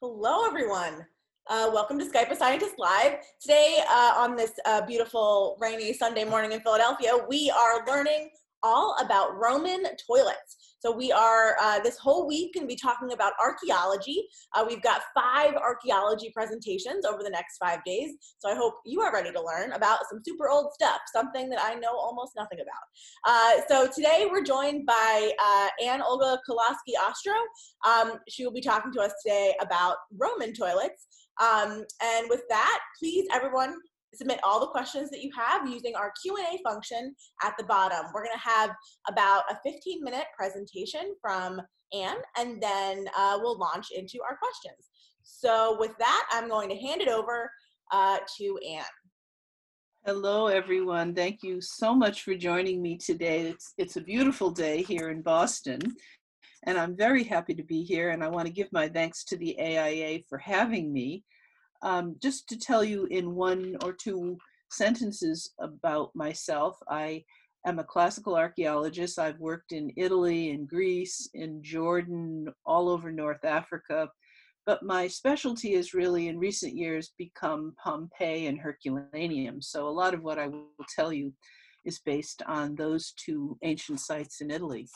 Hello, everyone. Uh, welcome to Skype a Scientist Live. Today, uh, on this uh, beautiful rainy Sunday morning in Philadelphia, we are learning all about Roman toilets. So we are, uh, this whole week, going to be talking about archaeology. Uh, we've got five archaeology presentations over the next five days. So I hope you are ready to learn about some super old stuff, something that I know almost nothing about. Uh, so today we're joined by uh, Ann Olga Kolaski Ostro. Um, she will be talking to us today about Roman toilets. Um, and with that, please everyone submit all the questions that you have using our Q&A function at the bottom. We're going to have about a 15 minute presentation from Ann and then uh, we'll launch into our questions. So with that, I'm going to hand it over uh, to Ann. Hello, everyone. Thank you so much for joining me today. It's, it's a beautiful day here in Boston, and I'm very happy to be here. And I want to give my thanks to the AIA for having me. Um, just to tell you in one or two sentences about myself, I am a classical archaeologist. I've worked in Italy, in Greece, in Jordan, all over North Africa. But my specialty has really, in recent years, become Pompeii and Herculaneum. So a lot of what I will tell you is based on those two ancient sites in Italy.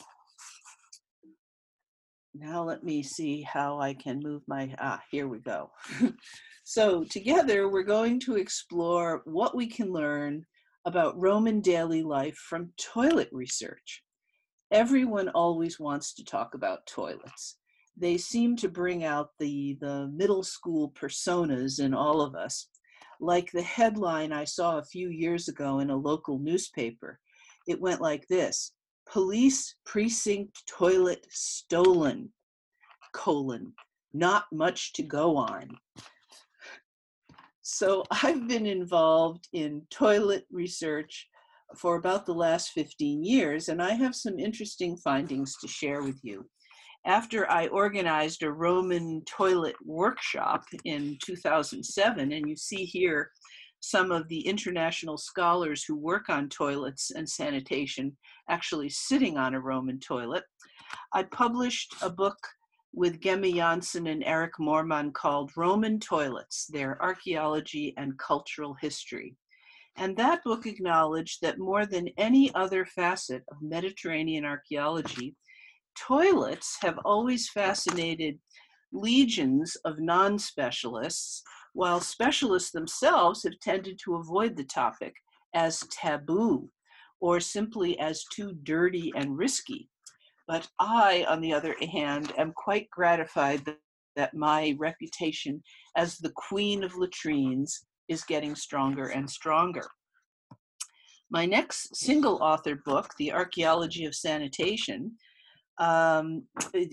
Now let me see how I can move my, ah, here we go. So together we're going to explore what we can learn about Roman daily life from toilet research. Everyone always wants to talk about toilets. They seem to bring out the, the middle school personas in all of us. Like the headline I saw a few years ago in a local newspaper. It went like this, police precinct toilet stolen, colon, not much to go on. So I've been involved in toilet research for about the last 15 years, and I have some interesting findings to share with you. After I organized a Roman toilet workshop in 2007, and you see here some of the international scholars who work on toilets and sanitation actually sitting on a Roman toilet, I published a book with Gemma Jansen and Eric Moormann called Roman Toilets, Their Archaeology and Cultural History. And that book acknowledged that more than any other facet of Mediterranean archaeology, toilets have always fascinated legions of non specialists, while specialists themselves have tended to avoid the topic as taboo or simply as too dirty and risky. But I, on the other hand, am quite gratified that, my reputation as the queen of latrines is getting stronger and stronger. My next single author book, The Archaeology of Sanitation, um,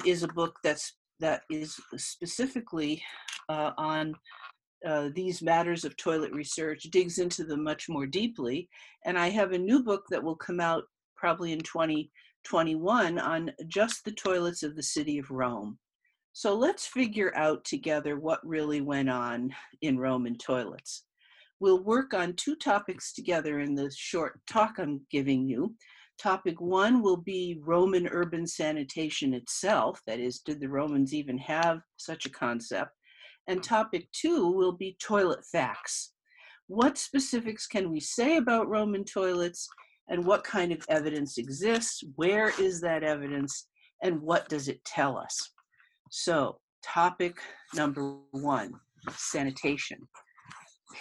is a book that's that is specifically uh, on uh, these matters of toilet research, digs into them much more deeply. And I have a new book that will come out probably in 20 21 on just the toilets of the city of Rome. So let's figure out together what really went on in Roman toilets. We'll work on two topics together in the short talk I'm giving you. Topic one will be Roman urban sanitation itself, that is, did the Romans even have such a concept? And topic two will be toilet facts. What specifics can we say about Roman toilets and what kind of evidence exists, where is that evidence, and what does it tell us? So, topic number one sanitation.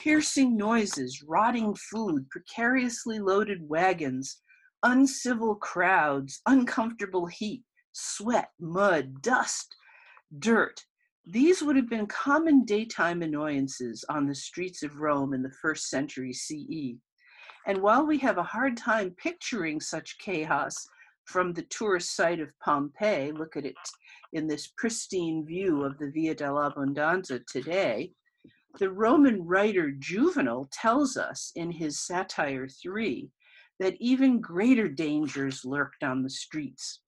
Piercing noises, rotting food, precariously loaded wagons, uncivil crowds, uncomfortable heat, sweat, mud, dust, dirt. These would have been common daytime annoyances on the streets of Rome in the first century CE. And while we have a hard time picturing such chaos from the tourist site of Pompeii, look at it in this pristine view of the Via dell'Abbondanza today, the Roman writer Juvenal tells us in his Satire 3 that even greater dangers lurked on the streets.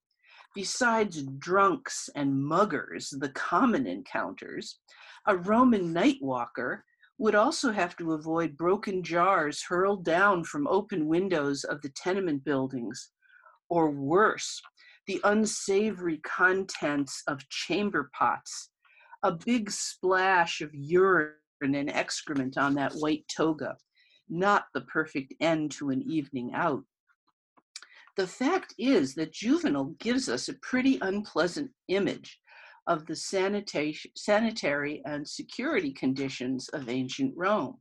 Besides drunks and muggers, the common encounters, a Roman night walker would also have to avoid broken jars hurled down from open windows of the tenement buildings, or worse, the unsavory contents of chamber pots, a big splash of urine and excrement on that white toga, not the perfect end to an evening out. The fact is that Juvenal gives us a pretty unpleasant image of the sanitation, sanitary and security conditions of ancient Rome.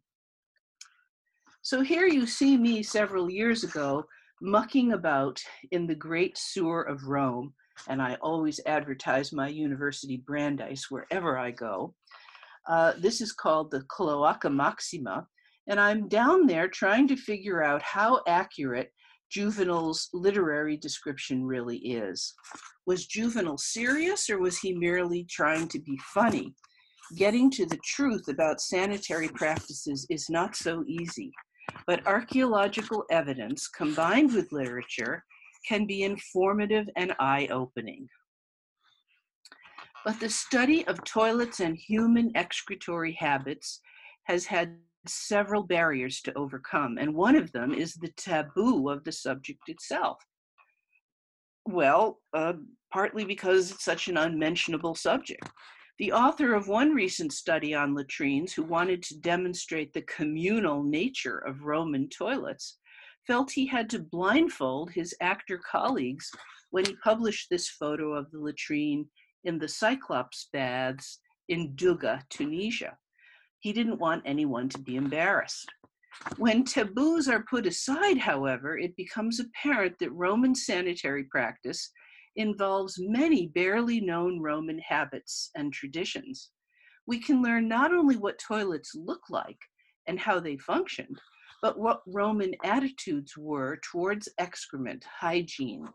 So here you see me several years ago mucking about in the great sewer of Rome, and I always advertise my university Brandeis wherever I go. Uh, this is called the Cloaca Maxima, and I'm down there trying to figure out how accurate Juvenal's literary description really is. Was Juvenal serious or was he merely trying to be funny? Getting to the truth about sanitary practices is not so easy, but archaeological evidence combined with literature can be informative and eye opening. But the study of toilets and human excretory habits has had several barriers to overcome, and one of them is the taboo of the subject itself. Well, uh, partly because it's such an unmentionable subject. The author of one recent study on latrines, who wanted to demonstrate the communal nature of Roman toilets, felt he had to blindfold his actor colleagues when he published this photo of the latrine in the Cyclops baths in Dougga, Tunisia. He didn't want anyone to be embarrassed. When taboos are put aside, however, it becomes apparent that Roman sanitary practice involves many barely known Roman habits and traditions. We can learn not only what toilets look like and how they functioned, but what Roman attitudes were towards excrement, hygiene,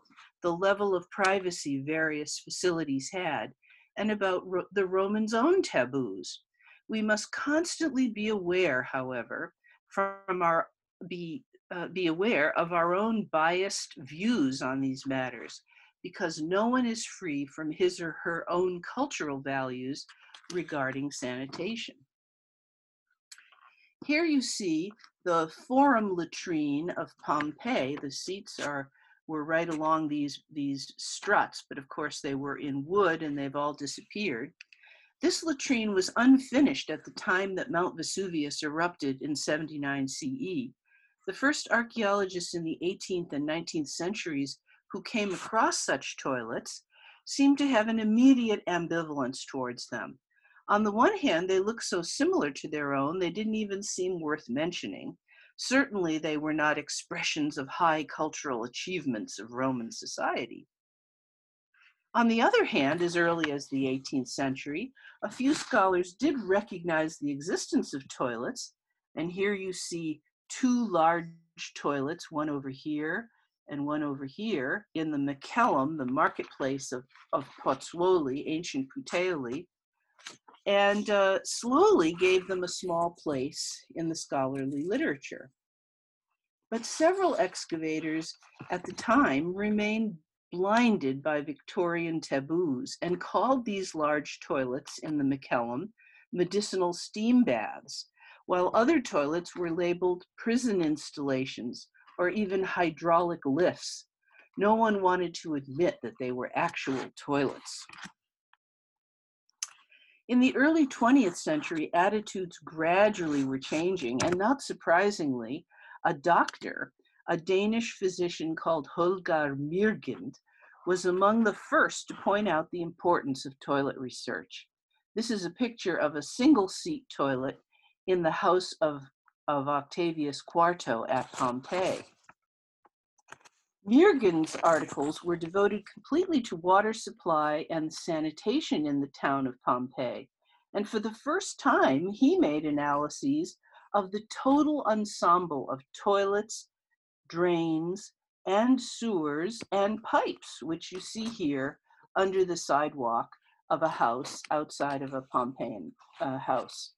the level of privacy various facilities had, and about the Romans' own taboos. We must constantly be aware, however, from our be uh, be aware of our own biased views on these matters because no one is free from his or her own cultural values regarding sanitation. Here you see the Forum latrine of Pompeii. The seats are were right along these, these struts, but of course they were in wood and they've all disappeared. This latrine was unfinished at the time that Mount Vesuvius erupted in 79 CE. The first archaeologists in the 18th and 19th centuries who came across such toilets seemed to have an immediate ambivalence towards them. On the one hand, they looked so similar to their own, they didn't even seem worth mentioning. Certainly, they were not expressions of high cultural achievements of Roman society. On the other hand, as early as the 18th century, a few scholars did recognize the existence of toilets, and here you see two large toilets, one over here and one over here, in the Macellum, the marketplace of, of Pozzuoli, ancient Puteoli, and uh, slowly gave them a small place in the scholarly literature. But several excavators at the time remained blinded by Victorian taboos and called these large toilets in the Macellum medicinal steam baths, while other toilets were labeled prison installations or even hydraulic lifts. No one wanted to admit that they were actual toilets. In the early 20th century, attitudes gradually were changing, and not surprisingly, a doctor, a Danish physician called Holger Mygind, was among the first to point out the importance of toilet research. This is a picture of a single seat toilet in the house of, of Octavius Quartio at Pompeii. Mygind's articles were devoted completely to water supply and sanitation in the town of Pompeii. And for the first time, he made analyses of the total ensemble of toilets, drains, and sewers and pipes, which you see here under the sidewalk of a house outside of a Pompeian uh, house.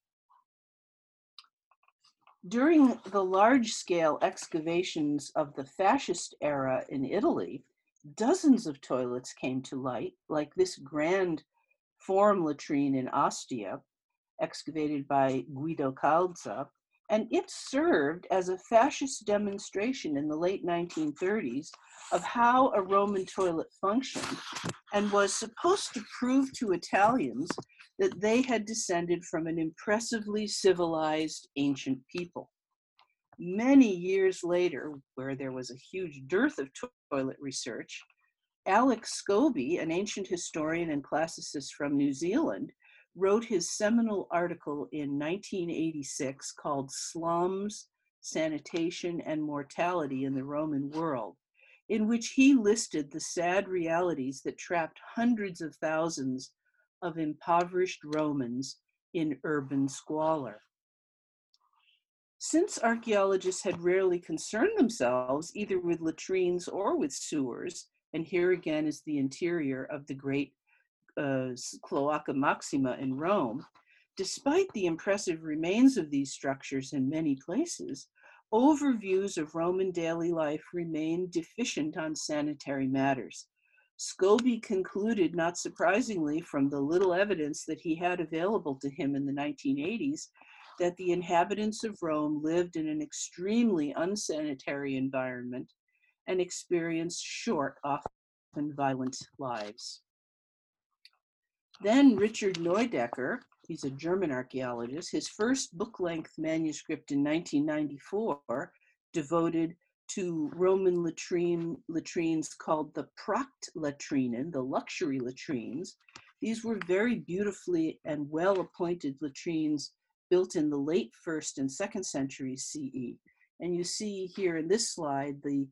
During the large scale excavations of the fascist era in Italy, dozens of toilets came to light, like this grand forum latrine in Ostia, excavated by Guido Calza, and it served as a fascist demonstration in the late 1930s of how a Roman toilet functioned and was supposed to prove to Italians that they had descended from an impressively civilized ancient people. Many years later, where there was a huge dearth of toilet research, Alex Scobie, an ancient historian and classicist from New Zealand, wrote his seminal article in 1986 called Slums, Sanitation, and Mortality in the Roman World, in which he listed the sad realities that trapped hundreds of thousands of impoverished Romans in urban squalor. Since archaeologists had rarely concerned themselves either with latrines or with sewers, and here again is the interior of the great uh, Cloaca Maxima in Rome, despite the impressive remains of these structures in many places, overviews of Roman daily life remain deficient on sanitary matters. Scobie concluded, not surprisingly, from the little evidence that he had available to him in the 1980s, that the inhabitants of Rome lived in an extremely unsanitary environment and experienced short, often violent lives. Then Richard Neudecker, he's a German archaeologist, his first book length manuscript in 1994 devoted to Roman latrine, latrines called the Prachtlatrinen, the luxury latrines. These were very beautifully and well appointed latrines built in the late first and second centuries CE. And you see here in this slide, the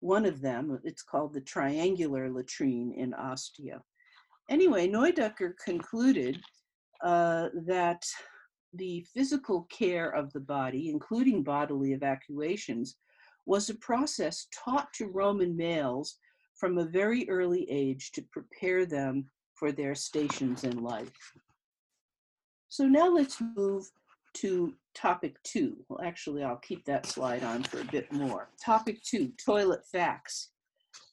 one of them, it's called the triangular latrine in Ostia. Anyway, Neudecker concluded uh, that the physical care of the body, including bodily evacuations, was a process taught to Roman males from a very early age to prepare them for their stations in life. So now let's move to topic two. Well, actually, I'll keep that slide on for a bit more. Topic two, toilet facts.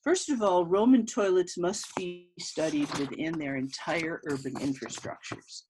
First of all, Roman toilets must be studied within their entire urban infrastructures.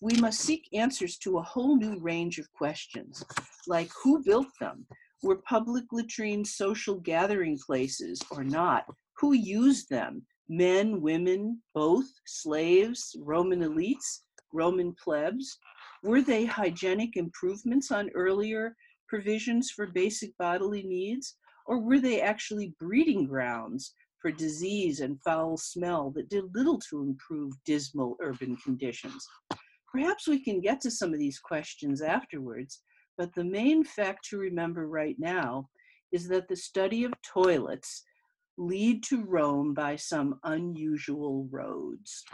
We must seek answers to a whole new range of questions, like who built them? Were public latrines social gathering places or not? Who used them? Men, women, both, slaves, Roman elites, Roman plebs? Were they hygienic improvements on earlier provisions for basic bodily needs? Or were they actually breeding grounds for disease and foul smell that did little to improve dismal urban conditions? Perhaps we can get to some of these questions afterwards, but the main fact to remember right now is that the study of toilets lead to Rome by some unusual roads.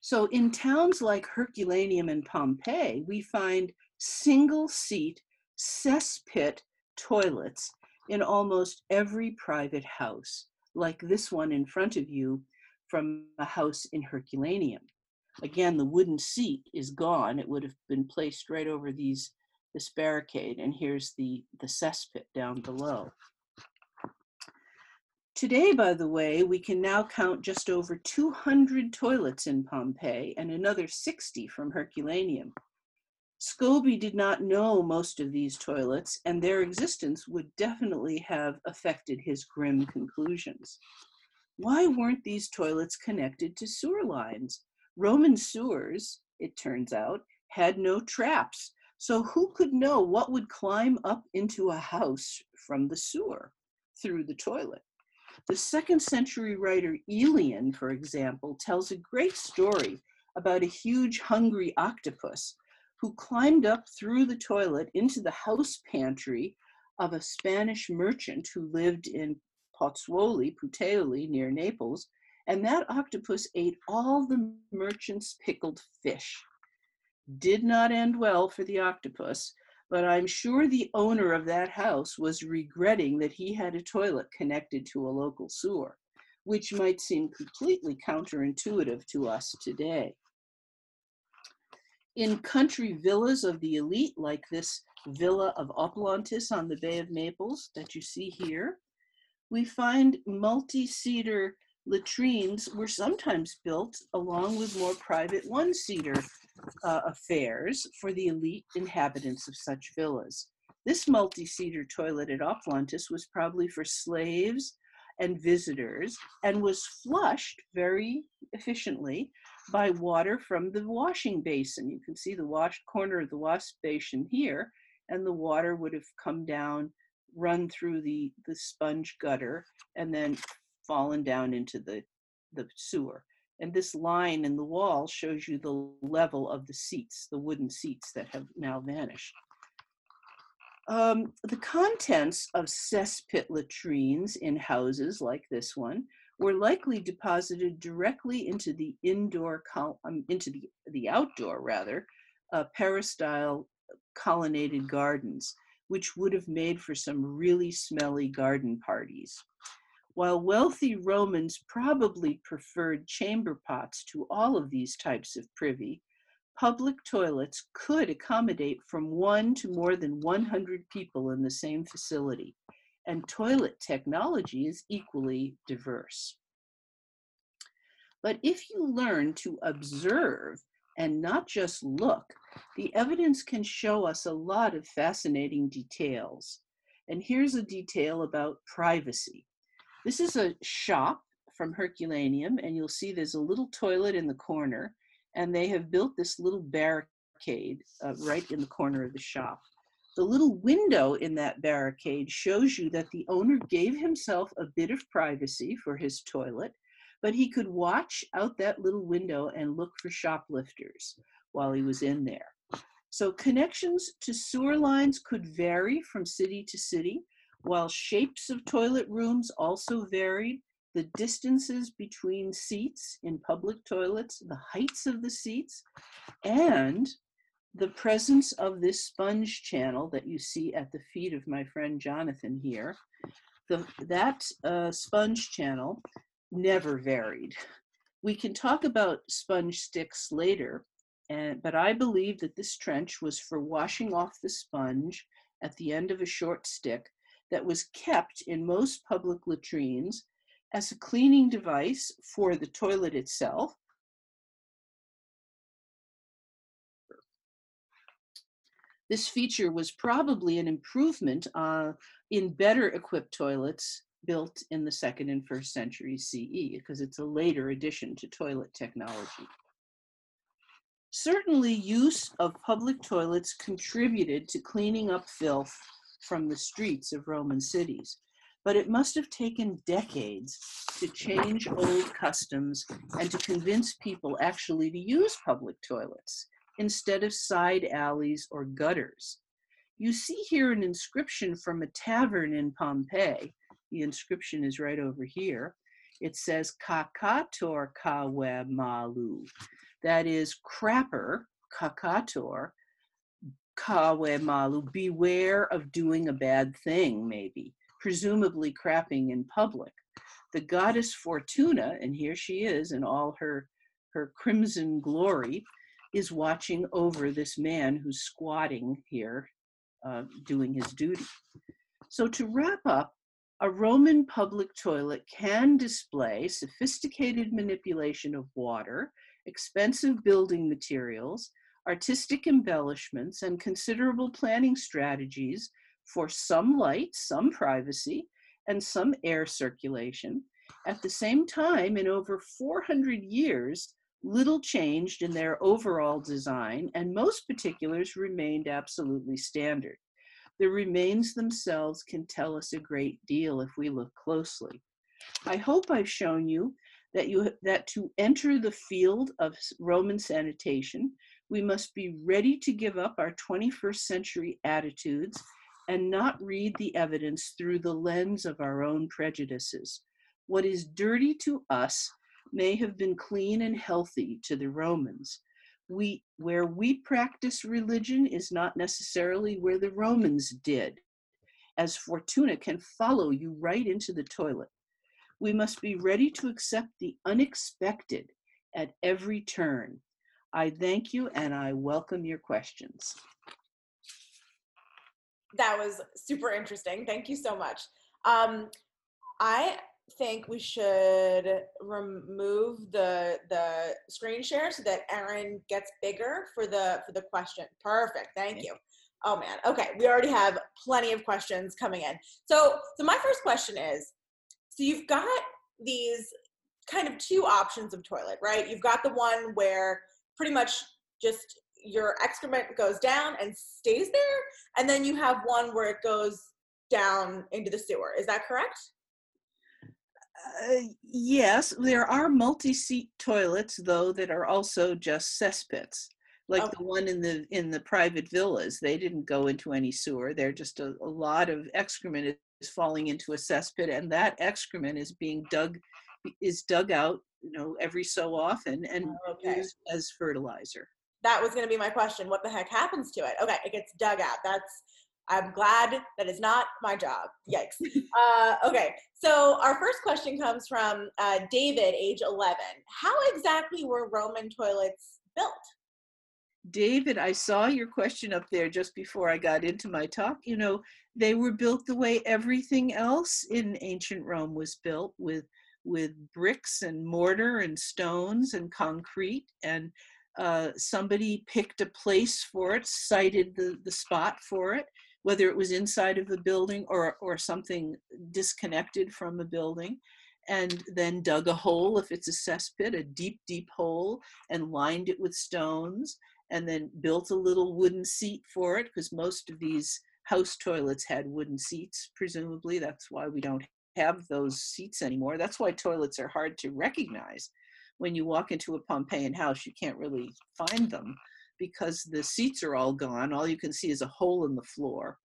So in towns like Herculaneum and Pompeii, we find single seat cesspit toilets in almost every private house, like this one in front of you from a house in Herculaneum. Again, the wooden seat is gone. It would have been placed right over these this barricade, and here's the, the cesspit down below. Today, by the way, we can now count just over 200 toilets in Pompeii and another 60 from Herculaneum. Scobie did not know most of these toilets, and their existence would definitely have affected his grim conclusions. Why weren't these toilets connected to sewer lines? Roman sewers, it turns out, had no traps, so who could know what would climb up into a house from the sewer through the toilet? The second century writer Aelian, for example, tells a great story about a huge hungry octopus who climbed up through the toilet into the house pantry of a Spanish merchant who lived in Pozzuoli, Puteoli, near Naples, and that octopus ate all the merchant's pickled fish. Did not end well for the octopus, but I'm sure the owner of that house was regretting that he had a toilet connected to a local sewer, which might seem completely counterintuitive to us today. In country villas of the elite, like this villa of Oplontis on the Bay of Naples that you see here, we find multi-seater latrines were sometimes built along with more private one-seater uh, affairs for the elite inhabitants of such villas. This multi-seater toilet at Oplontis was probably for slaves and visitors and was flushed very efficiently by water from the washing basin. You can see the wash corner of the wash basin here, and the water would have come down, run through the, the sponge gutter, and then fallen down into the, the sewer. And this line in the wall shows you the level of the seats, the wooden seats that have now vanished. Um, the contents of cesspit latrines in houses like this one were likely deposited directly into the indoor, um, into the, the outdoor rather, uh, peristyle colonnaded gardens, which would have made for some really smelly garden parties. While wealthy Romans probably preferred chamber pots to all of these types of privy, public toilets could accommodate from one to more than 100 people in the same facility, and toilet technology is equally diverse. But if you learn to observe and not just look, the evidence can show us a lot of fascinating details. And here's a detail about privacy. This is a shop from Herculaneum, and you'll see there's a little toilet in the corner, and they have built this little barricade uh, right in the corner of the shop. The little window in that barricade shows you that the owner gave himself a bit of privacy for his toilet, but he could watch out that little window and look for shoplifters while he was in there. So connections to sewer lines could vary from city to city, while shapes of toilet rooms also varied the distances between seats in public toilets, the heights of the seats, and the presence of this sponge channel that you see at the feet of my friend Jonathan here. The, that uh, sponge channel never varied. We can talk about sponge sticks later, and, but I believe that this trench was for washing off the sponge at the end of a short stick that was kept in most public latrines as a cleaning device for the toilet itself. This feature was probably an improvement uh, in better equipped toilets built in the second and first century CE because it's a later addition to toilet technology. Certainly use of public toilets contributed to cleaning up filth from the streets of Roman cities but it must have taken decades to change old customs and to convince people actually to use public toilets instead of side alleys or gutters. You see here an inscription from a tavern in Pompeii. The inscription is right over here. It says Kakator Kawe Malu. That is crapper, Kakator, Kawe Malu. Beware of doing a bad thing, maybe presumably crapping in public. The goddess Fortuna, and here she is in all her, her crimson glory, is watching over this man who's squatting here uh, doing his duty. So, to wrap up, a Roman public toilet can display sophisticated manipulation of water, expensive building materials, artistic embellishments, and considerable planning strategies for some light, some privacy, and some air circulation. At the same time, in over 400 years, little changed in their overall design, and most particulars remained absolutely standard. The remains themselves can tell us a great deal if we look closely. I hope I've shown you that, you, that to enter the field of Roman sanitation, we must be ready to give up our 21st century attitudes and not read the evidence through the lens of our own prejudices. What is dirty to us may have been clean and healthy to the Romans. We, where we practice religion is not necessarily where the Romans did, as Fortuna can follow you right into the toilet. We must be ready to accept the unexpected at every turn. I thank you and I welcome your questions that was super interesting. Thank you so much. Um, I think we should remove the the screen share so that Erin gets bigger for the for the question. Perfect. Thank you. Oh man. Okay, we already have plenty of questions coming in. So so my first question is so you've got these kind of two options of toilet, right? You've got the one where pretty much just your excrement goes down and stays there, and then you have one where it goes down into the sewer. Is that correct? Uh, yes, there are multi-seat toilets though that are also just cesspits, like Okay. the one in the in the private villas. They didn't go into any sewer. They're just a, a lot of excrement is falling into a cesspit, and that excrement is being dug is dug out, you know, every so often and Okay. used as fertilizer. That was going to be my question. What the heck happens to it? Okay, it gets dug out. That's I'm glad that is not my job. Yikes. Uh, okay, so our first question comes from uh, David, age 11. How exactly were Roman toilets built? David, I saw your question up there just before I got into my talk. You know, they were built the way everything else in ancient Rome was built with with bricks and mortar and stones and concrete and uh, somebody picked a place for it, sited the, the spot for it, whether it was inside of a building or, or something disconnected from a building, and then dug a hole if it's a cesspit, a deep, deep hole, and lined it with stones and then built a little wooden seat for it because most of these house toilets had wooden seats presumably. That's why we don't have those seats anymore. That's why toilets are hard to recognize. When you walk into a pompeian house you can't really find them because the seats are all gone all you can see is a hole in the floor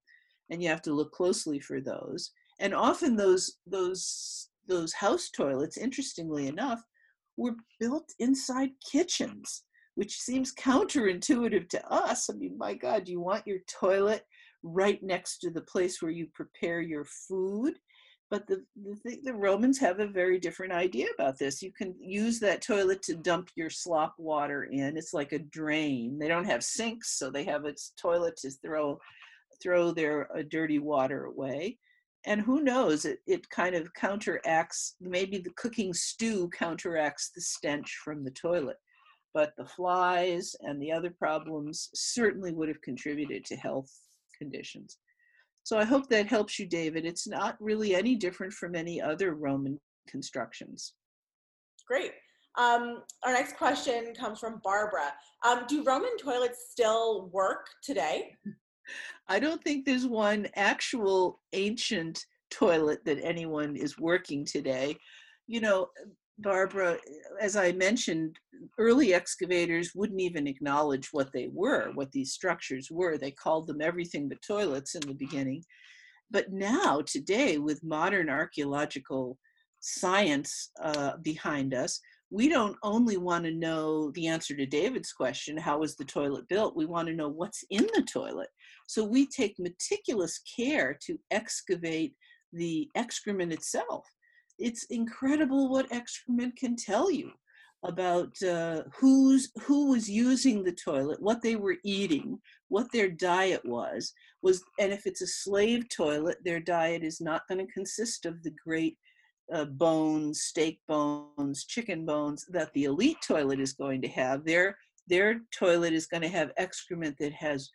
and you have to look closely for those and often those those those house toilets interestingly enough were built inside kitchens which seems counterintuitive to us. I mean, my God, you want your toilet right next to the place where you prepare your food. But the, the, the Romans have a very different idea about this. You can use that toilet to dump your slop water in. It's like a drain. They don't have sinks, so they have a toilet to throw throw their uh, dirty water away. And who knows, it, it kind of counteracts, maybe the cooking stew counteracts the stench from the toilet but the flies and the other problems certainly would have contributed to health conditions. So I hope that helps you, David. It's not really any different from any other Roman constructions. Great. Um, our next question comes from Barbara. Um, do Roman toilets still work today? I don't think there's one actual ancient toilet that anyone is working today. You know, Barbara, as I mentioned, early excavators wouldn't even acknowledge what they were, what these structures were. They called them everything but toilets in the beginning. But now, today, with modern archaeological science uh, behind us, we don't only want to know the answer to David's question, how was the toilet built? We want to know what's in the toilet. So we take meticulous care to excavate the excrement itself. It's incredible what excrement can tell you about uh, who's who was using the toilet, what they were eating, what their diet was. Was and if it's a slave toilet, their diet is not going to consist of the great uh, bones, steak bones, chicken bones that the elite toilet is going to have. Their their toilet is going to have excrement that has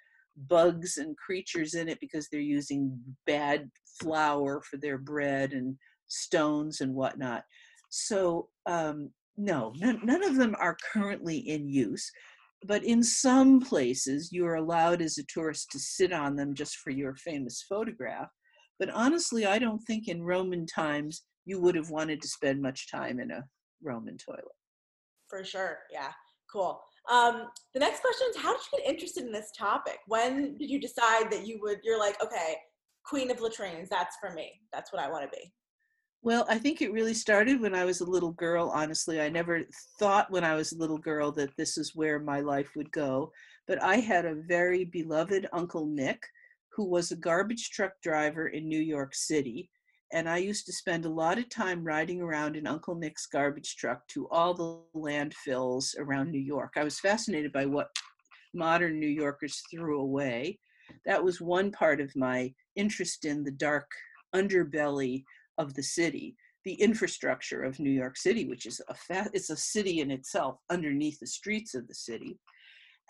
bugs and creatures in it because they're using bad flour for their bread and stones and whatnot. So um, no, none, none of them are currently in use. But in some places, you are allowed as a tourist to sit on them just for your famous photograph. But honestly, I don't think in Roman times you would have wanted to spend much time in a Roman toilet. For sure. Yeah. Cool. Um, the next question is how did you get interested in this topic? When did you decide that you would, you're like, okay, queen of latrines, that's for me. That's what I want to be. Well, I think it really started when I was a little girl. Honestly, I never thought when I was a little girl that this is where my life would go. But I had a very beloved Uncle Nick who was a garbage truck driver in New York City. And I used to spend a lot of time riding around in Uncle Nick's garbage truck to all the landfills around New York. I was fascinated by what modern New Yorkers threw away. That was one part of my interest in the dark underbelly of the city. the infrastructure of New York City, which is a fa- it's a city in itself underneath the streets of the city.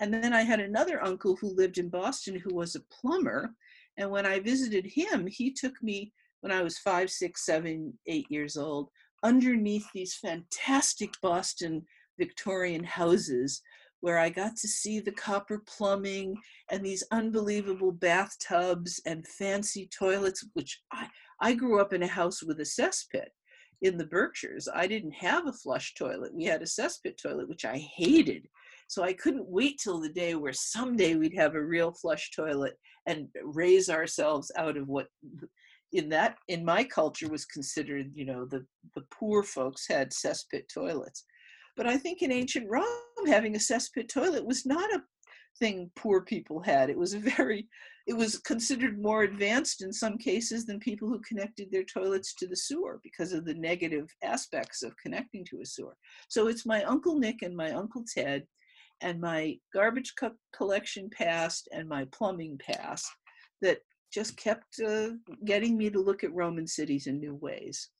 And then I had another uncle who lived in Boston who was a plumber. And when I visited him, he took me when I was five, six, seven, eight years old underneath these fantastic Boston Victorian houses where I got to see the copper plumbing and these unbelievable bathtubs and fancy toilets, which I, I grew up in a house with a cesspit in the Berkshires. I didn't have a flush toilet. We had a cesspit toilet, which I hated. So I couldn't wait till the day where someday we'd have a real flush toilet and raise ourselves out of what in that in my culture was considered, you know, the the poor folks had cesspit toilets. But I think in ancient Rome, having a cesspit toilet was not a thing poor people had. It was a very, it was considered more advanced in some cases than people who connected their toilets to the sewer because of the negative aspects of connecting to a sewer. So it's my Uncle Nick and my Uncle Ted and my garbage co- collection past and my plumbing past that just kept uh, getting me to look at Roman cities in new ways.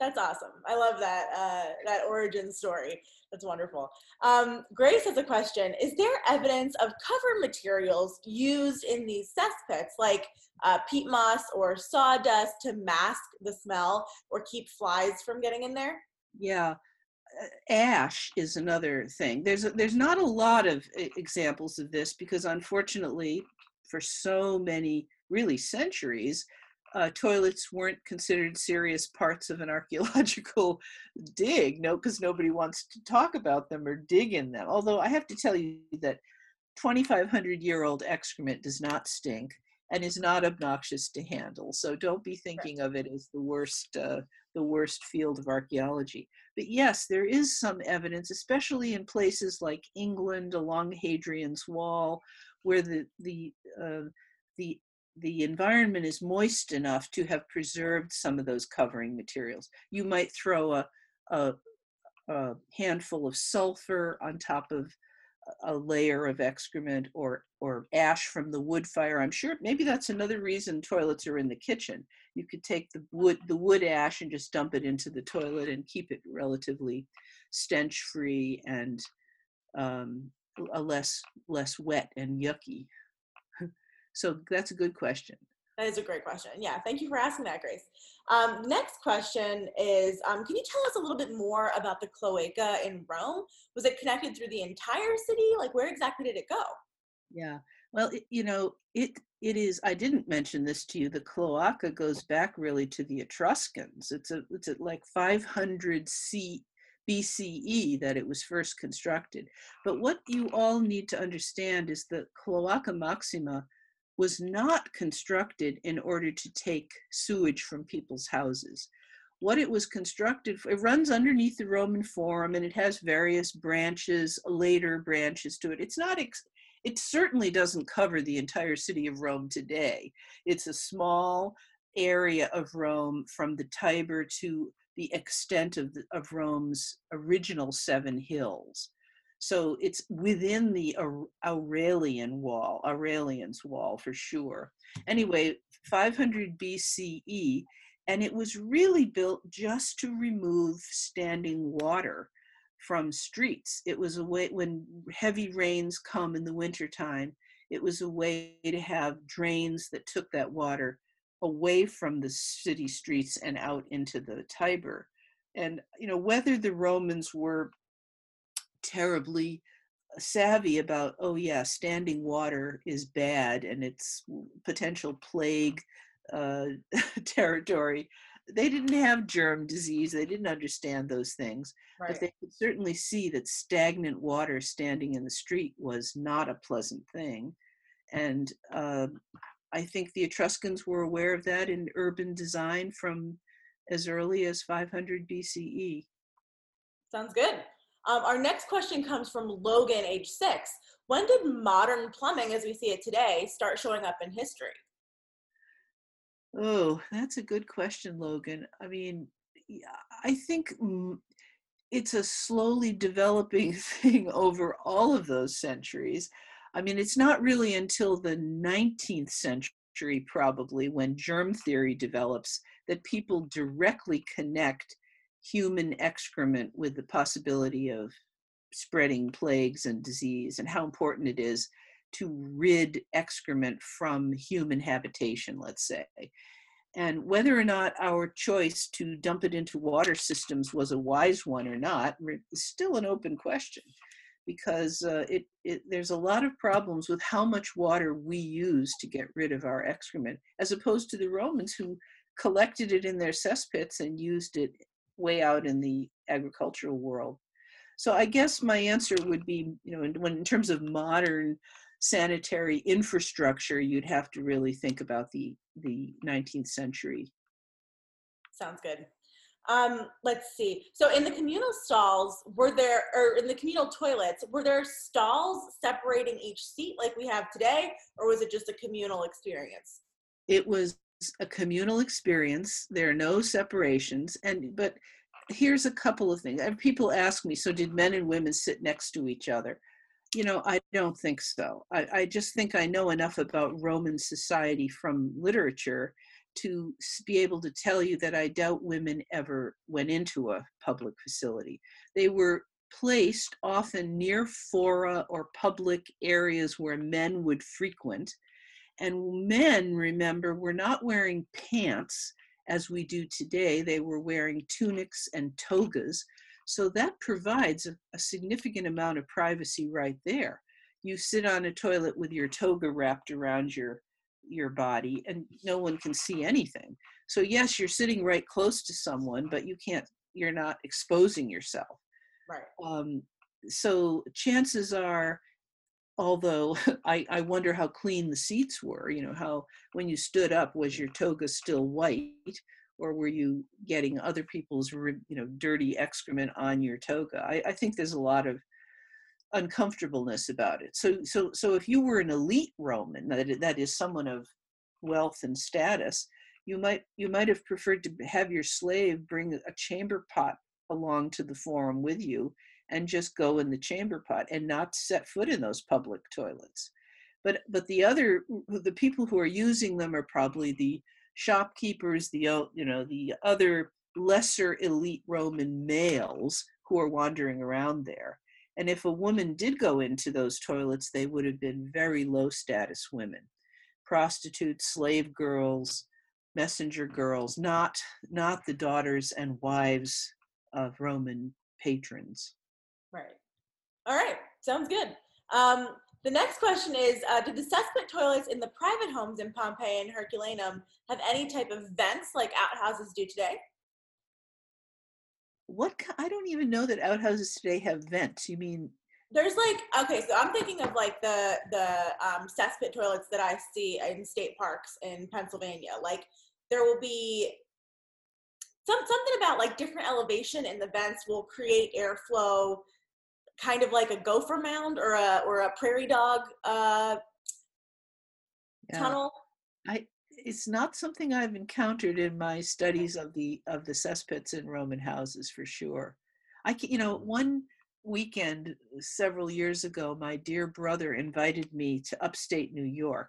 That's awesome. I love that uh, that origin story. That's wonderful. Um, Grace has a question: Is there evidence of cover materials used in these cesspits, like uh, peat moss or sawdust, to mask the smell or keep flies from getting in there? Yeah, ash is another thing. There's a, there's not a lot of examples of this because unfortunately, for so many really centuries, uh, toilets weren't considered serious parts of an archaeological dig. No, because nobody wants to talk about them or dig in them. Although I have to tell you that 2,500 year old excrement does not stink and is not obnoxious to handle. So don't be thinking of it as the worst, uh, the worst field of archaeology. But yes, there is some evidence, especially in places like England along Hadrian's Wall, where the the uh, the the environment is moist enough to have preserved some of those covering materials. You might throw a, a, a handful of sulfur on top of a layer of excrement or or ash from the wood fire. I'm sure maybe that's another reason toilets are in the kitchen. You could take the wood the wood ash and just dump it into the toilet and keep it relatively stench free and um, a less less wet and yucky. So that's a good question. That is a great question. Yeah, thank you for asking that, Grace. Um, next question is um, Can you tell us a little bit more about the cloaca in Rome? Was it connected through the entire city? Like, where exactly did it go? Yeah, well, it, you know, it it is. I didn't mention this to you. The cloaca goes back really to the Etruscans. It's a it's at like 500 C BCE that it was first constructed. But what you all need to understand is the Cloaca Maxima was not constructed in order to take sewage from people's houses. What it was constructed for, it runs underneath the Roman Forum and it has various branches, later branches to it. It's not, it certainly doesn't cover the entire city of Rome today. It's a small area of Rome from the Tiber to the extent of, the, of Rome's original seven hills. So it's within the Aurelian wall, Aurelian's wall for sure. Anyway, 500 BCE, and it was really built just to remove standing water from streets. It was a way, when heavy rains come in the wintertime, it was a way to have drains that took that water away from the city streets and out into the Tiber. And, you know, whether the Romans were terribly savvy about oh yeah standing water is bad and it's potential plague uh, territory. They didn't have germ disease they didn't understand those things right. but they could certainly see that stagnant water standing in the street was not a pleasant thing and uh, i think the etruscans were aware of that in urban design from as early as 500 bce sounds good um, our next question comes from Logan, age six. When did modern plumbing, as we see it today, start showing up in history? Oh, that's a good question, Logan. I mean, I think it's a slowly developing thing over all of those centuries. I mean, it's not really until the 19th century century, probably, when germ theory develops, that people directly connect human excrement with the possibility of spreading plagues and disease, and how important it is to rid excrement from human habitation, let's say. And whether or not our choice to dump it into water systems was a wise one or not is still an open question because uh, it, it, there's a lot of problems with how much water we use to get rid of our excrement, as opposed to the Romans who collected it in their cesspits and used it way out in the agricultural world. So I guess my answer would be, you know, in, when, in terms of modern sanitary infrastructure, you'd have to really think about the the 19th century. Sounds good. Um, let's see. So in the communal stalls, were there, or in the communal toilets, were there stalls separating each seat like we have today, or was it just a communal experience? It was a communal experience. There are no separations, and but here's a couple of things. People ask me, so did men and women sit next to each other? You know, I don't think so. I, I just think I know enough about Roman society from literature to be able to tell you that I doubt women ever went into a public facility. They were placed often near fora or public areas where men would frequent. And men, remember, were not wearing pants as we do today. They were wearing tunics and togas. So that provides a, a significant amount of privacy right there. You sit on a toilet with your toga wrapped around your your body and no one can see anything so yes you're sitting right close to someone but you can't you're not exposing yourself right um, so chances are although I, I wonder how clean the seats were you know how when you stood up was your toga still white or were you getting other people's you know dirty excrement on your toga I, I think there's a lot of uncomfortableness about it. So, so, so if you were an elite Roman, that that is someone of wealth and status, you might you might have preferred to have your slave bring a chamber pot along to the forum with you and just go in the chamber pot and not set foot in those public toilets. But but the other the people who are using them are probably the shopkeepers, the you know the other lesser elite Roman males who are wandering around there. And if a woman did go into those toilets, they would have been very low status women prostitutes, slave girls, messenger girls, not, not the daughters and wives of Roman patrons. Right. All right. Sounds good. Um, the next question is uh, Did the cesspit toilets in the private homes in Pompeii and Herculaneum have any type of vents like outhouses do today? what I don't even know that outhouses today have vents. You mean there's like okay, so I'm thinking of like the the um, cesspit toilets that I see in state parks in Pennsylvania. Like there will be some something about like different elevation in the vents will create airflow, kind of like a gopher mound or a or a prairie dog uh, yeah. tunnel. I it's not something I've encountered in my studies of the of the cesspits in Roman houses for sure. I can, you know one weekend several years ago, my dear brother invited me to upstate New York,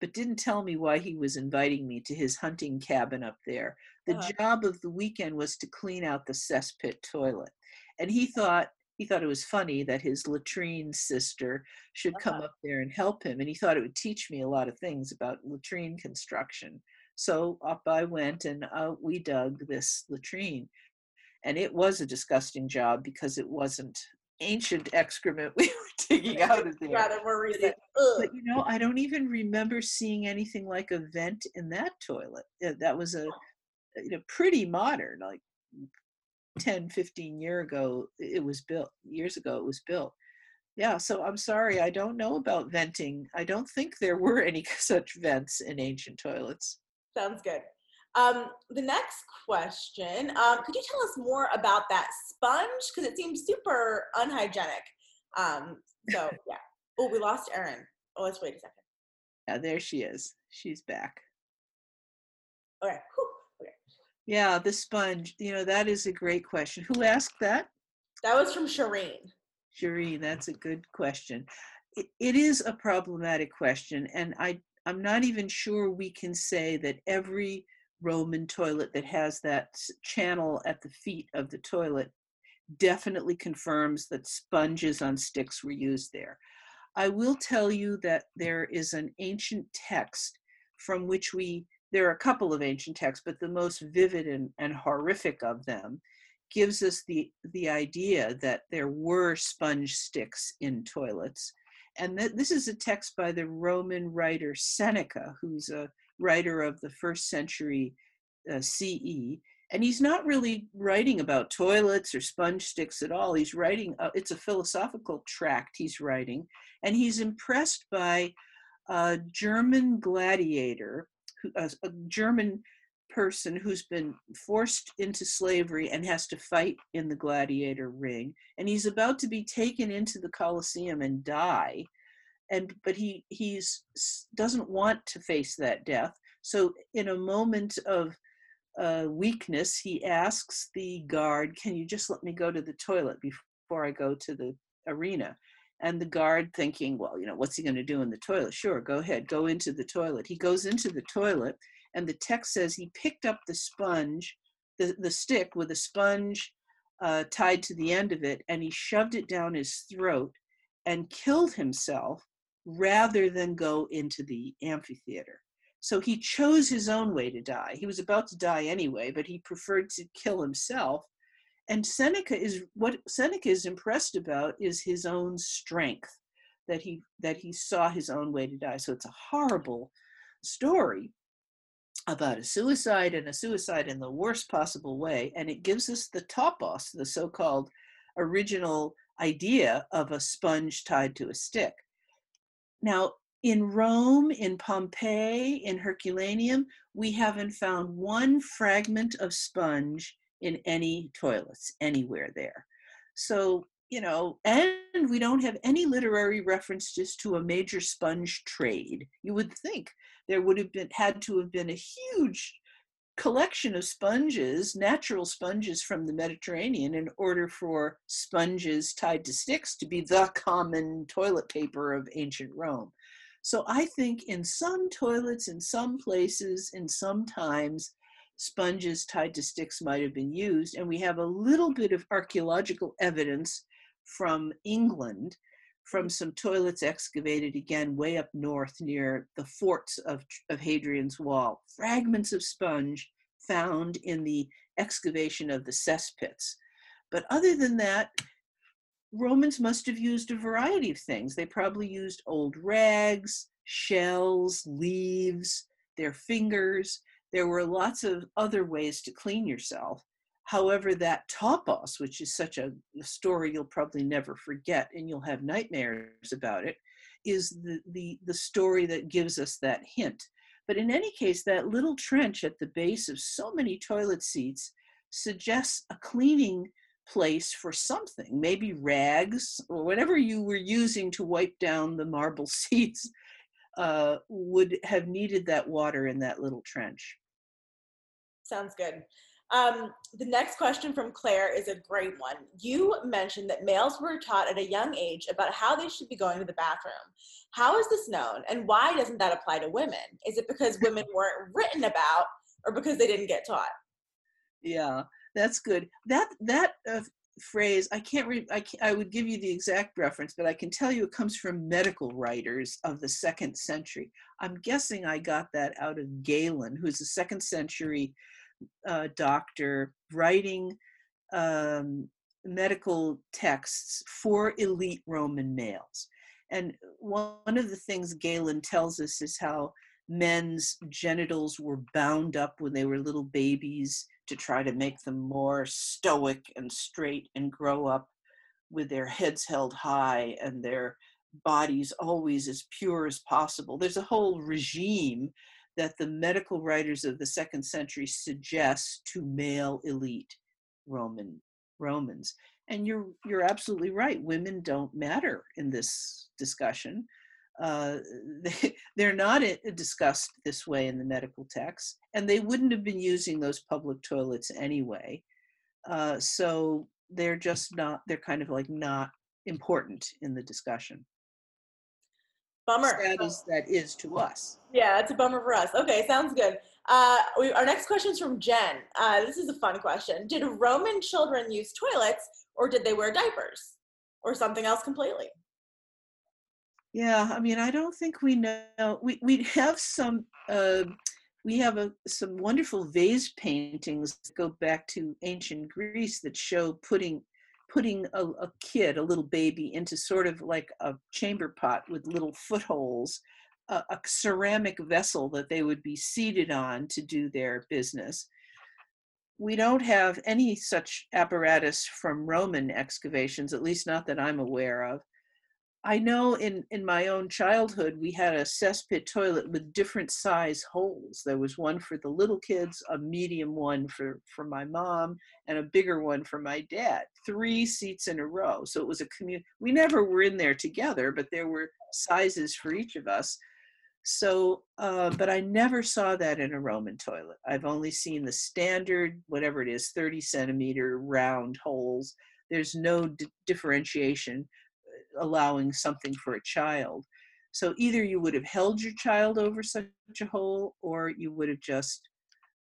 but didn't tell me why he was inviting me to his hunting cabin up there. The uh-huh. job of the weekend was to clean out the cesspit toilet, and he thought he thought it was funny that his latrine sister should come uh-huh. up there and help him and he thought it would teach me a lot of things about latrine construction. So up i went and uh, we dug this latrine and it was a disgusting job because it wasn't ancient excrement we were digging out of there rather recent but you know i don't even remember seeing anything like a vent in that toilet. That was a you know pretty modern like 10 15 year ago it was built years ago it was built. Yeah so i'm sorry i don't know about venting. I don't think there were any such vents in ancient toilets. Sounds good. Um, the next question um, could you tell us more about that sponge? Because it seems super unhygienic. Um, so yeah. Oh we lost erin. Oh let's wait a second. Yeah there she is. She's back. All right Whew. Yeah, the sponge. You know, that is a great question. Who asked that? That was from Shireen. Shireen, that's a good question. It, it is a problematic question, and I I'm not even sure we can say that every Roman toilet that has that channel at the feet of the toilet definitely confirms that sponges on sticks were used there. I will tell you that there is an ancient text from which we, there are a couple of ancient texts, but the most vivid and, and horrific of them gives us the, the idea that there were sponge sticks in toilets. And this is a text by the Roman writer Seneca, who's a writer of the first century uh, CE. And he's not really writing about toilets or sponge sticks at all. He's writing, uh, it's a philosophical tract he's writing, and he's impressed by a German gladiator, a, a German person who's been forced into slavery and has to fight in the gladiator ring and he's about to be taken into the coliseum and die and but he he's doesn't want to face that death. So in a moment of uh, weakness he asks the guard can you just let me go to the toilet before i go to the arena and the guard thinking well you know what's he going to do in the toilet? Sure go ahead go into the toilet. He goes into the toilet and the text says he picked up the sponge the, the stick with a sponge uh, tied to the end of it and he shoved it down his throat and killed himself rather than go into the amphitheater. So he chose his own way to die. He was about to die anyway but he preferred to kill himself and Seneca is what Seneca is impressed about is his own strength that he that he saw his own way to die. So it's a horrible story about a suicide and a suicide in the worst possible way, and it gives us the topos, the so-called original idea of a sponge tied to a stick. Now, in Rome, in Pompeii, in Herculaneum, we haven't found one fragment of sponge in any toilets anywhere there. So, you know, and we don't have any literary references to a major sponge trade. You would think there would have been had to have been a huge collection of sponges, natural sponges from the Mediterranean, in order for sponges tied to sticks to be the common toilet paper of ancient Rome. So I think in some toilets, in some places, in some times, sponges tied to sticks might have been used. And we have a little bit of archaeological evidence from England, from some toilets excavated again way up north near the forts of, of Hadrian's Wall. Fragments of sponge found in the excavation of the cesspits. But other than that, Romans must have used a variety of things. They probably used old rags, shells, leaves, their fingers. There were lots of other ways to clean yourself. However, that topos, which is such a, story you'll probably never forget and you'll have nightmares about it, is the, the, the story that gives us that hint. But in any case, that little trench at the base of so many toilet seats suggests a cleaning place for something, maybe rags or whatever you were using to wipe down the marble seats uh, would have needed that water in that little trench. Sounds good. Um, the next question from Claire is a great one. You mentioned that males were taught at a young age about how they should be going to the bathroom. How is this known, and why doesn't that apply to women? Is it because women weren't written about, or because they didn't get taught? Yeah, that's good. That that uh, phrase I can't read. I can't, I would give you the exact reference, but I can tell you it comes from medical writers of the second century. I'm guessing I got that out of Galen, who's a second century uh, doctor writing um, medical texts for elite Roman males. And one of the things Galen tells us is how men's genitals were bound up when they were little babies to try to make them more stoic and straight and grow up with their heads held high and their bodies always as pure as possible. There's a whole regime that the medical writers of the second century suggest to male elite Roman Romans. And you're you're absolutely right. Women don't matter in this discussion. Uh, they, they're not discussed this way in the medical texts, and they wouldn't have been using those public toilets anyway. Uh, so they're just not. They're kind of like not important in the discussion. Bummer. sad as that is to us. Yeah, it's a bummer for us. Okay, sounds good. Uh, we, our next question is from Jen. Uh, this is a fun question. Did Roman children use toilets or did they wear diapers or something else completely? Yeah, I mean, I don't think we know. We we have some. Uh, we have a, some wonderful vase paintings that go back to ancient Greece that show putting putting a, a kid, a little baby, into sort of like a chamber pot with little footholes, a, a ceramic vessel that they would be seated on to do their business. We don't have any such apparatus from Roman excavations, at least not that I'm aware of. I know in, in my own childhood, we had a cesspit toilet with different size holes. There was one for the little kids, a medium one for, for my mom, and a bigger one for my dad. Three seats in a row. So it was a community. We never were in there together, but there were sizes for each of us. So, uh, but I never saw that in a Roman toilet. I've only seen the standard, whatever it is, 30 centimeter round holes. There's no d- differentiation allowing something for a child. So either you would have held your child over such a hole, or you would have just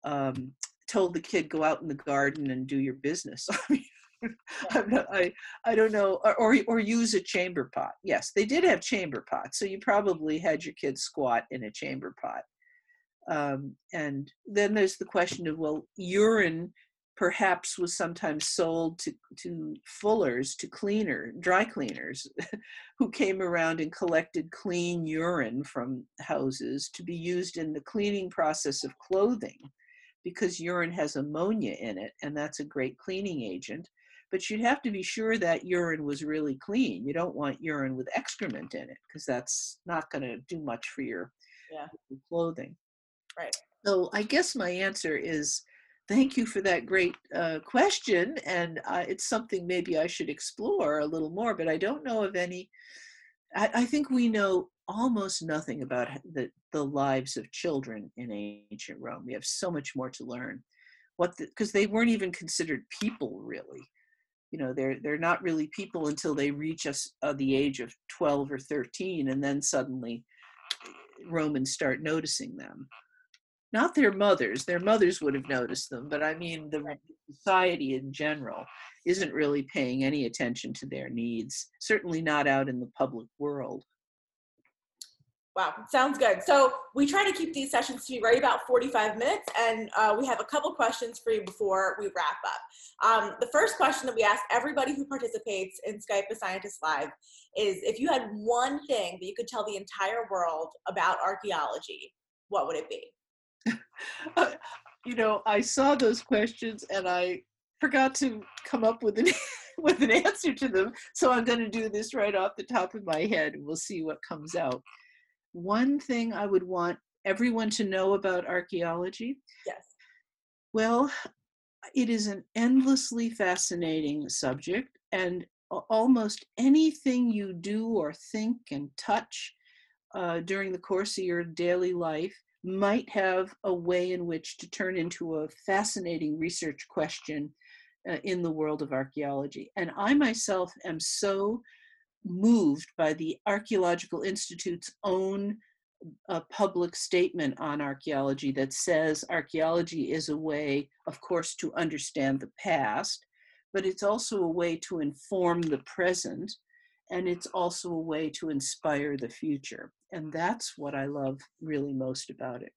um, told the kid go out in the garden and do your business. not, i I, don't know, or, or, or use a chamber pot. Yes, they did have chamber pots, so you probably had your kid squat in a chamber pot. Um, and then there's the question of well, urine perhaps was sometimes sold to, to fullers, to cleaner, dry cleaners, who came around and collected clean urine from houses to be used in the cleaning process of clothing because urine has ammonia in it, and that's a great cleaning agent. But you'd have to be sure that urine was really clean. You don't want urine with excrement in it because that's not going to do much for your, yeah. clothing. Right. So I guess my answer is thank you for that great uh, question. And uh, it's something maybe I should explore a little more, but I don't know of any. I, I think we know almost nothing about the, the lives of children in ancient Rome. We have so much more to learn. What because the, they weren't even considered people really. You know, they're they're not really people until they reach us uh, the age of 12 or 13, and then suddenly Romans start noticing them not their mothers their mothers would have noticed them but i mean the society in general isn't really paying any attention to their needs certainly not out in the public world Wow, sounds good. So we try to keep these sessions to be right about 45 minutes, and uh, we have a couple questions for you before we wrap up. Um, the first question that we ask everybody who participates in Skype a Scientist Live is if you had one thing that you could tell the entire world about archaeology, what would it be? you know, I saw those questions and I forgot to come up with an with an answer to them. So I'm going to do this right off the top of my head and we'll see what comes out. One thing I would want everyone to know about archaeology. Yes. Well, it is an endlessly fascinating subject and almost anything you do or think and touch uh, during the course of your daily life might have a way in which to turn into a fascinating research question uh, in the world of archaeology. And I myself am so moved by the Archaeological Institute's own uh, public statement on archaeology that says archaeology is a way, of course, to understand the past, but it's also a way to inform the present and it's also a way to inspire the future. And that's what I love really most about it.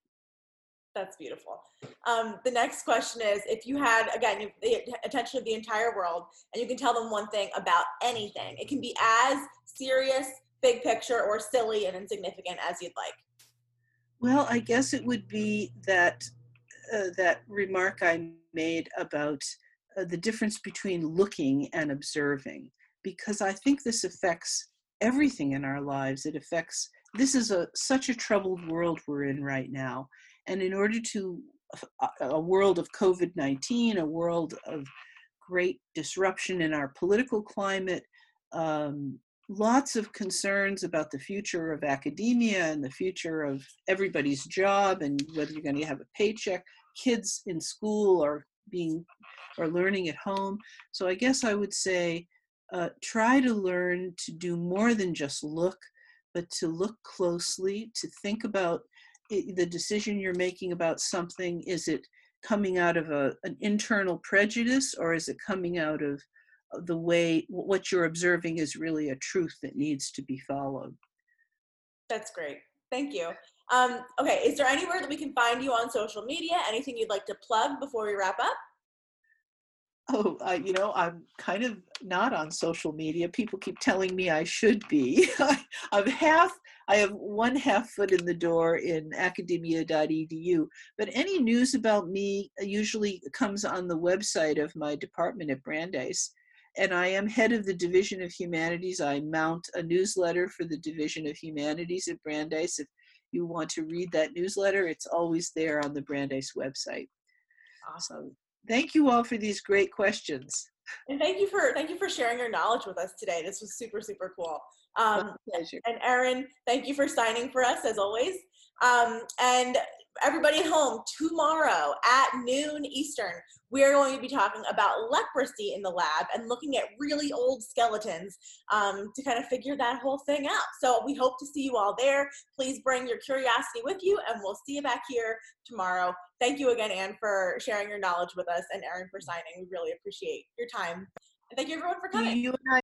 That's beautiful. Um, the next question is if you had, again, the attention of the entire world and you can tell them one thing about anything, it can be as serious, big picture, or silly and insignificant as you'd like. Well, I guess it would be that uh, that remark I made about uh, the difference between looking and observing because I think this affects everything in our lives. It affects, this is a, such a troubled world we're in right now. And in order to, a world of COVID 19, a world of great disruption in our political climate, um, lots of concerns about the future of academia and the future of everybody's job and whether you're going to have a paycheck. Kids in school are being or learning at home. So I guess I would say uh, try to learn to do more than just look, but to look closely, to think about i- the decision you're making about something. Is it coming out of a, an internal prejudice or is it coming out of uh, the way what you're observing is really a truth that needs to be followed? That's great. Thank you. Um, okay, is there anywhere that we can find you on social media? Anything you'd like to plug before we wrap up? Oh, uh, you know, I'm kind of not on social media. People keep telling me I should be. I'm half, I have one half foot in the door in academia.edu, but any news about me usually comes on the website of my department at Brandeis. And I am head of the Division of Humanities. I mount a newsletter for the Division of Humanities at Brandeis. If you want to read that newsletter, it's always there on the Brandeis website. Awesome. Thank you all for these great questions. And thank you for thank you for sharing your knowledge with us today. This was super super cool. Um, pleasure. and Erin, thank you for signing for us as always. Um, and everybody at home, tomorrow at noon Eastern, we are going to be talking about leprosy in the lab and looking at really old skeletons um, to kind of figure that whole thing out. So we hope to see you all there. Please bring your curiosity with you, and we'll see you back here tomorrow. Thank you again, Ann, for sharing your knowledge with us, and Erin for signing. We really appreciate your time. And thank you everyone for coming. You and I